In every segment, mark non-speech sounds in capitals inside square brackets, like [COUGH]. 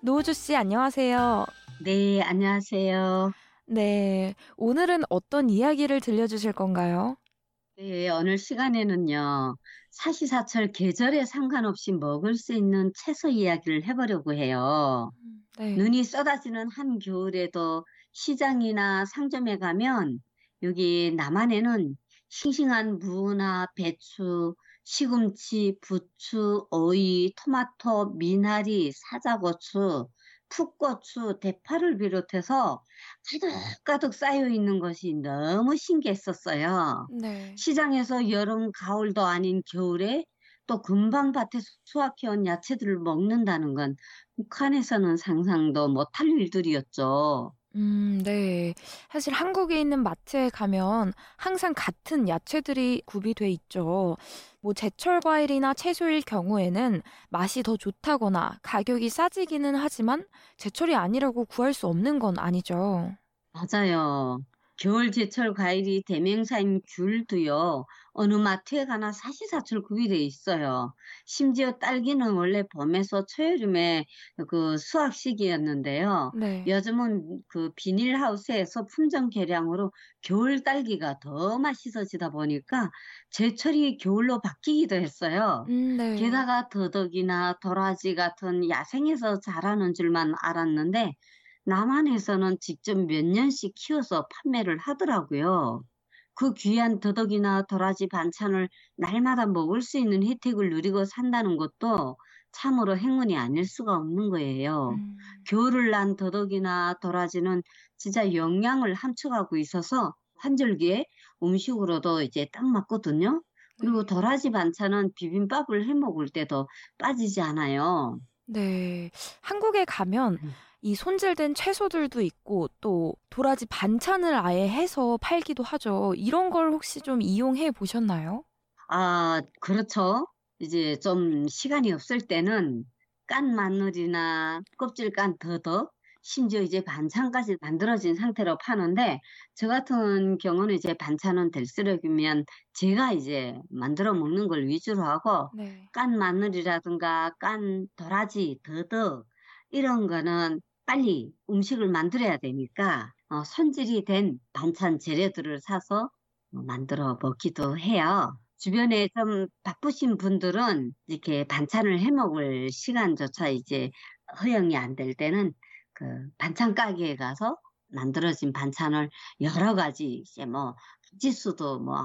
노우주 씨 안녕하세요. 네, 안녕하세요. 네, 오늘은 어떤 이야기를 들려주실 건가요? 네, 오늘 시간에는요, 사시사철 계절에 상관없이 먹을 수 있는 채소 이야기를 해보려고 해요. 네. 눈이 쏟아지는 한 겨울에도 시장이나 상점에 가면 여기 남한에는 싱싱한 무나 배추, 시금치, 부추, 오이, 토마토, 미나리, 사자고추, 풋고추, 대파를 비롯해서 가득가득 쌓여 있는 것이 너무 신기했었어요. 네. 시장에서 여름, 가을도 아닌 겨울에 또 금방 밭에서 수확해온 야채들을 먹는다는 건 북한에서는 상상도 못할 일들이었죠. 음, 네. 사실 한국에 있는 마트에 가면 항상 같은 야채들이 구비돼 있죠. 뭐 제철 과일이나 채소일 경우에는 맛이 더 좋다거나 가격이 싸지기는 하지만 제철이 아니라고 구할 수 없는 건 아니죠. 맞아요. 겨울 제철 과일이 대명사인 귤도요, 어느 마트에 가나 사시사철 구비되어 있어요. 심지어 딸기는 원래 봄에서 초여름에 그 수확 시기였는데요. 네. 요즘은 그 비닐하우스에서 품종 개량으로 겨울 딸기가 더 맛있어지다 보니까 제철이 겨울로 바뀌기도 했어요. 음, 네. 게다가 더덕이나 도라지 같은 야생에서 자라는 줄만 알았는데 남한에서는 직접 몇 년씩 키워서 판매를 하더라고요. 그 귀한 더덕이나 도라지 반찬을 날마다 먹을 수 있는 혜택을 누리고 산다는 것도 참으로 행운이 아닐 수가 없는 거예요. 음, 겨울을 난 더덕이나 도라지는 진짜 영양을 함축하고 있어서 환절기에 음식으로도 이제 딱 맞거든요. 그리고 네. 도라지 반찬은 비빔밥을 해 먹을 때도 빠지지 않아요. 네. 한국에 가면 음. 이 손질된 채소들도 있고 또 도라지 반찬을 아예 해서 팔기도 하죠. 이런 걸 혹시 좀 이용해 보셨나요? 아, 그렇죠. 이제 좀 시간이 없을 때는 깐 마늘이나 껍질 깐 더덕, 심지어 이제 반찬까지 만들어진 상태로 파는데, 저 같은 경우는 이제 반찬은 될수록이면 제가 이제 만들어 먹는 걸 위주로 하고, 네. 깐 마늘이라든가 깐 도라지, 더덕, 이런 거는 빨리 음식을 만들어야 되니까, 어, 손질이 된 반찬 재료들을 사서 어, 만들어 먹기도 해요. 주변에 좀 바쁘신 분들은 이렇게 반찬을 해 먹을 시간조차 이제 허용이 안 될 때는 그 반찬 가게에 가서 만들어진 반찬을 여러 가지 이제 뭐 지수도 뭐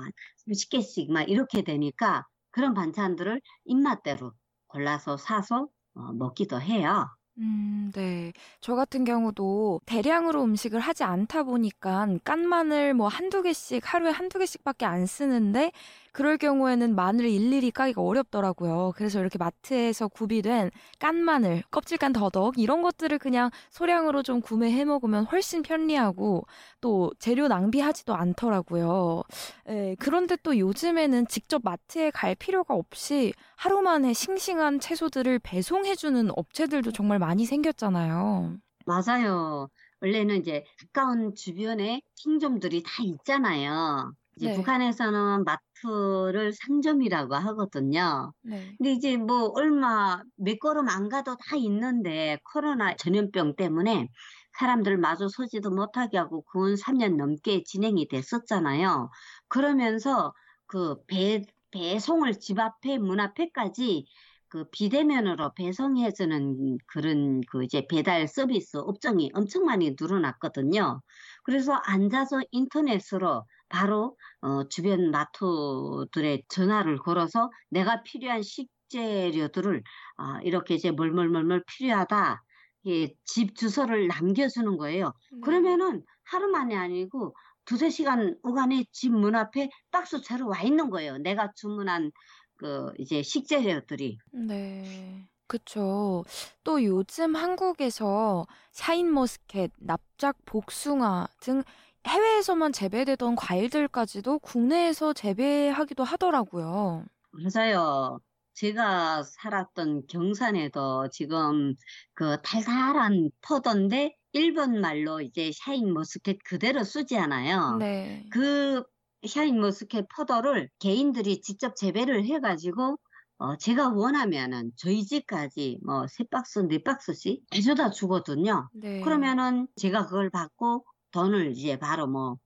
30개씩 막 이렇게 되니까 그런 반찬들을 입맛대로 골라서 사서 어, 먹기도 해요. 음, 네. 저 같은 경우도 대량으로 음식을 하지 않다 보니까 깐 마늘 뭐 한두 개씩, 하루에 한두 개씩밖에 안 쓰는데 그럴 경우에는 마늘을 일일이 까기가 어렵더라고요. 그래서 이렇게 마트에서 구비된 깐 마늘, 껍질 깐 더덕 이런 것들을 그냥 소량으로 좀 구매해 먹으면 훨씬 편리하고 또 재료 낭비하지도 않더라고요. 예, 그런데 또 요즘에는 직접 마트에 갈 필요가 없이 하루 만에 싱싱한 채소들을 배송해주는 업체들도 정말 많이 생겼잖아요. 맞아요. 원래는 이제 가까운 주변에 상점들이 다 있잖아요. 이제 네. 북한에서는 마트를 상점이라고 하거든요. 네. 근데 이제 뭐 얼마 몇 걸음 안 가도 다 있는데 코로나 전염병 때문에 사람들 마주 서지도 못하게 하고 근 3년 넘게 진행이 됐었잖아요. 그러면서 그 배, 배송을 집 앞에 문 앞에까지 그 비대면으로 배송해주는 그런 그 이제 배달 서비스 업종이 엄청 많이 늘어났거든요. 그래서 앉아서 인터넷으로 바로 어, 주변 마트들에 전화를 걸어서 내가 필요한 식재료들을 아, 이렇게 이제 뭘뭘뭘뭘 필요하다. 예, 집 주소를 남겨주는 거예요. 네. 그러면은 하루 만에 아니고 두세 시간 오간에 집 문 앞에 박스 채로 와 있는 거예요. 내가 주문한 그 이제 식재료들이. 네. 그쵸. 또 요즘 한국에서 샤인머스켓, 납작 복숭아 등 해외에서만 재배되던 과일들까지도 국내에서 재배하기도 하더라고요. 맞아요. 제가 살았던 경산에도 지금 그 달달한 포도인데 일본 말로 이제 샤인 머스켓 그대로 쓰지 않아요. 네. 그 샤인 머스켓 포도를 개인들이 직접 재배를 해가지고 어, 제가 원하면은 저희 집까지 뭐 세 박스, 네 박스씩 해줘다 주거든요. 네. 그러면은 제가 그걸 받고 돈을 이제 바로 뭐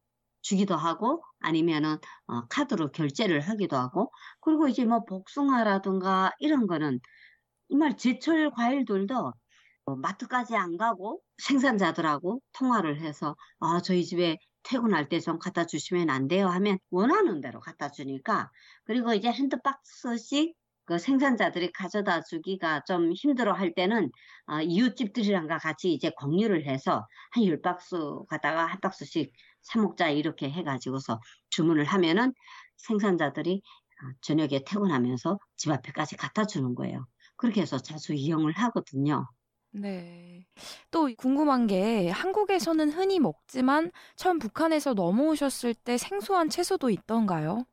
주기도 하고 아니면은 어, 카드로 결제를 하기도 하고 그리고 이제 뭐 복숭아라든가 이런 거는 정말 제철 과일들도 뭐 마트까지 안 가고 생산자들하고 통화를 해서 아 저희 집에 퇴근할 때 좀 갖다 주시면 안 돼요 하면 원하는 대로 갖다 주니까 그리고 이제 한두 박스씩 그 생산자들이 가져다 주기가 좀 힘들어 할 때는 어, 이웃집들이랑가 같이 이제 공유를 해서 한 열 박스 가다가 한 박스씩 사 먹자 이렇게 해가지고서 주문을 하면은 생산자들이 어, 저녁에 퇴근하면서 집 앞에까지 갖다 주는 거예요. 그렇게 해서 자주 이용을 하거든요. 네. 또 궁금한 게 한국에서는 흔히 먹지만 처음 북한에서 넘어오셨을 때 생소한 채소도 있던가요?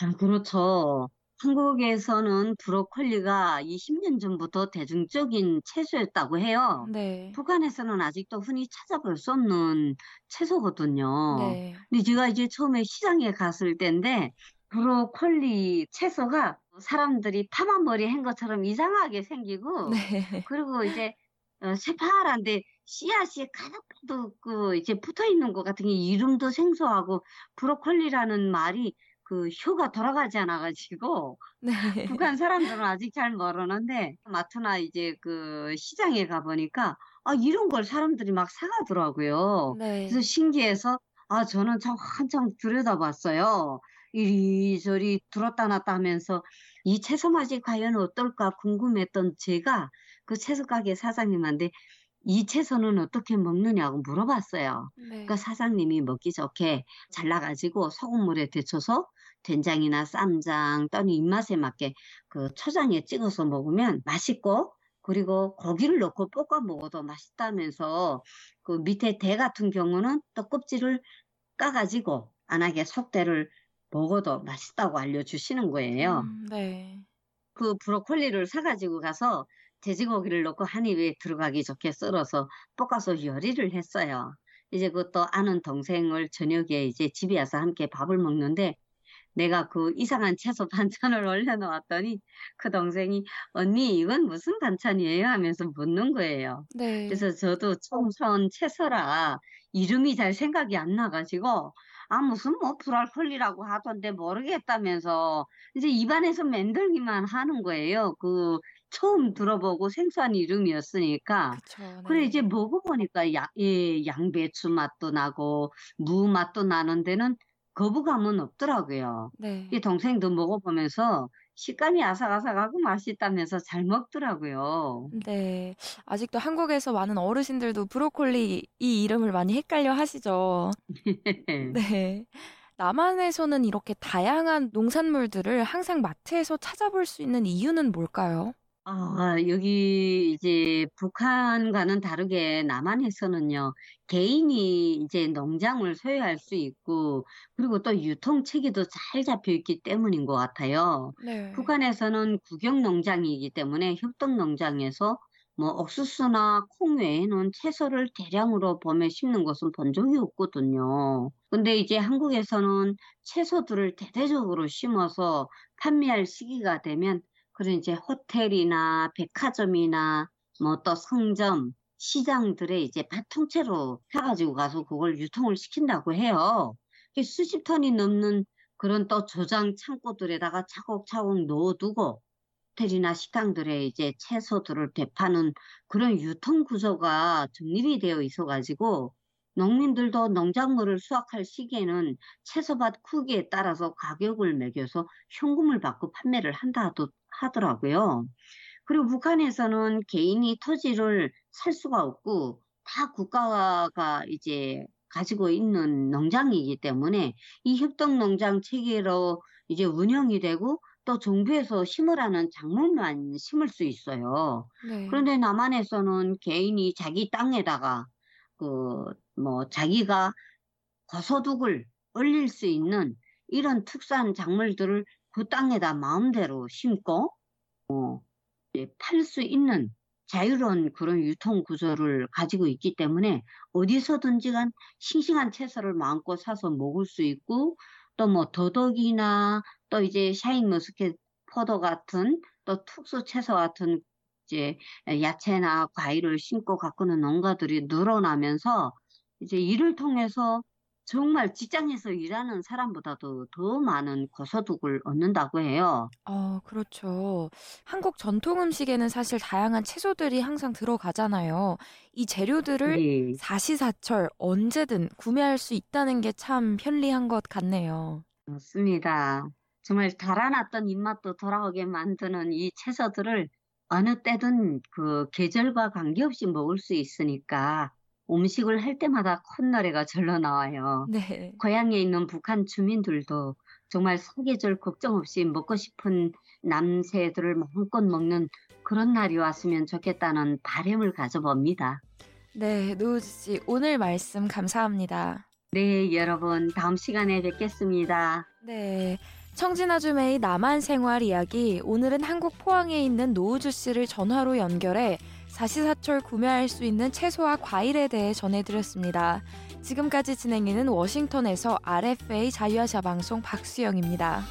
아, 그렇죠. 한국에서는 브로콜리가 20년 전부터 대중적인 채소였다고 해요. 네. 북한에서는 아직도 흔히 찾아볼 수 없는 채소거든요. 네. 근데 제가 이제 처음에 시장에 갔을 때인데 브로콜리 채소가 사람들이 파만 머리 한 것처럼 이상하게 생기고 네. 그리고 이제 어, 새파란데 씨앗이 가득가득 그 이제 붙어 있는 것 같은 게 이름도 생소하고 브로콜리라는 말이 그 혀가 돌아가지 않아가지고 네. 북한 [LAUGHS] 사람들은 아직 잘 모르는데 마트나 이제 그 시장에 가 보니까 아 이런 걸 사람들이 막 사가더라고요. 네. 그래서 신기해서 아 저는 참 한참 들여다봤어요. 이리저리 들었다 놨다 하면서 이 채소 맛이 과연 어떨까 궁금했던 제가 그 채소 가게 사장님한테 이 채소는 어떻게 먹느냐고 물어봤어요. 네. 그러니까 사장님이 먹기 좋게 잘라가지고 소금물에 데쳐서 된장이나 쌈장 또는 입맛에 맞게 그 초장에 찍어서 먹으면 맛있고 그리고 고기를 넣고 볶아 먹어도 맛있다면서 그 밑에 대 같은 경우는 또 껍질을 까가지고 안하게 속대를 먹어도 맛있다고 알려주시는 거예요. 음, 네. 그 브로콜리를 사가지고 가서 돼지고기를 넣고 한 입에 들어가기 좋게 썰어서 볶아서 요리를 했어요. 이제 그것도 아는 동생을 저녁에 이제 집에 와서 함께 밥을 먹는데 내가 그 이상한 채소 반찬을 [LAUGHS] 올려놓았더니 그 동생이 언니 이건 무슨 반찬이에요? 하면서 묻는 거예요. 네. 그래서 저도 총선 채소라 이름이 잘 생각이 안 나가지고 아 무슨 뭐 브로콜리라고 하던데 모르겠다면서 이제 입안에서 만들기만 하는 거예요. 그 처음 들어보고 생소한 이름이었으니까. 그쵸. 그래 네. 이제 먹어보니까 야, 예, 양배추 맛도 나고 무 맛도 나는 데는 거부감은 없더라고요. 네. 이 동생도 먹어보면서 식감이 아삭아삭하고 맛있다면서 잘 먹더라고요. 네. 아직도 한국에서 많은 어르신들도 브로콜리 이 이름을 많이 헷갈려 하시죠. [LAUGHS] 네. 남한에서는 이렇게 다양한 농산물들을 항상 마트에서 찾아볼 수 있는 이유는 뭘까요? 아, 여기 이제 북한과는 다르게 남한에서는요, 개인이 이제 농장을 소유할 수 있고, 그리고 또 유통 체계도 잘 잡혀 있기 때문인 것 같아요. 네. 북한에서는 국영 농장이기 때문에 협동 농장에서 뭐 옥수수나 콩 외에는 채소를 대량으로 봄에 심는 것은 본 적이 없거든요. 근데 이제 한국에서는 채소들을 대대적으로 심어서 판매할 시기가 되면 그런 이제 호텔이나 백화점이나 뭐 또 상점, 시장들에 이제 밭 통째로 사가지고 가서 그걸 유통을 시킨다고 해요. 수십 톤이 넘는 그런 또 조장 창고들에다가 차곡차곡 넣어두고 호텔이나 식당들에 이제 채소들을 대파는 그런 유통 구조가 정립이 되어 있어가지고 농민들도 농작물을 수확할 시기에는 채소밭 크기에 따라서 가격을 매겨서 현금을 받고 판매를 한다 하더라고요. 그리고 북한에서는 개인이 토지를 살 수가 없고 다 국가가 이제 가지고 있는 농장이기 때문에 이 협동 농장 체계로 이제 운영이 되고 또 정부에서 심으라는 작물만 심을 수 있어요. 네. 그런데 남한에서는 개인이 자기 땅에다가 그 뭐 자기가 거소득을 올릴 수 있는 이런 특수한 작물들을 그 땅에다 마음대로 심고 어, 팔수 있는 자유로운 그런 유통 구조를 가지고 있기 때문에 어디서든지 간 싱싱한 채소를 마음껏 사서 먹을 수 있고 또 뭐 더덕이나 또 이제 샤인머스켓 포도 같은 또 특수 채소 같은 이제 야채나 과일을 심고 가꾸는 농가들이 늘어나면서 이제 이를 통해서 정말 직장에서 일하는 사람보다도 더 많은 고소득을 얻는다고 해요. 어, 그렇죠. 한국 전통 음식에는 사실 다양한 채소들이 항상 들어가잖아요. 이 재료들을 네, 사시사철 언제든 구매할 수 있다는 게 참 편리한 것 같네요. 맞습니다. 정말 달아났던 입맛도 돌아오게 만드는 이 채소들을 어느 때든 그 계절과 관계없이 먹을 수 있으니까 음식을 할 때마다 콧노래가 [LAUGHS] 절로 나와요. 네. 고향에 있는 북한 주민들도 정말 사계절 걱정 없이 먹고 싶은 남새들을 마음껏 먹는 그런 날이 왔으면 좋겠다는 바람을 가져봅니다. 네, 노우지 씨, 오늘 말씀 감사합니다. 네, 여러분, 다음 시간에 뵙겠습니다. 네. 청진아주매의 남한 생활 이야기. 오늘은 한국 포항에 있는 노우주 씨를 전화로 연결해 사시사철 구매할 수 있는 채소와 과일에 대해 전해드렸습니다. 지금까지 진행해는 워싱턴에서 RFA 자유아시아 방송 박수영입니다.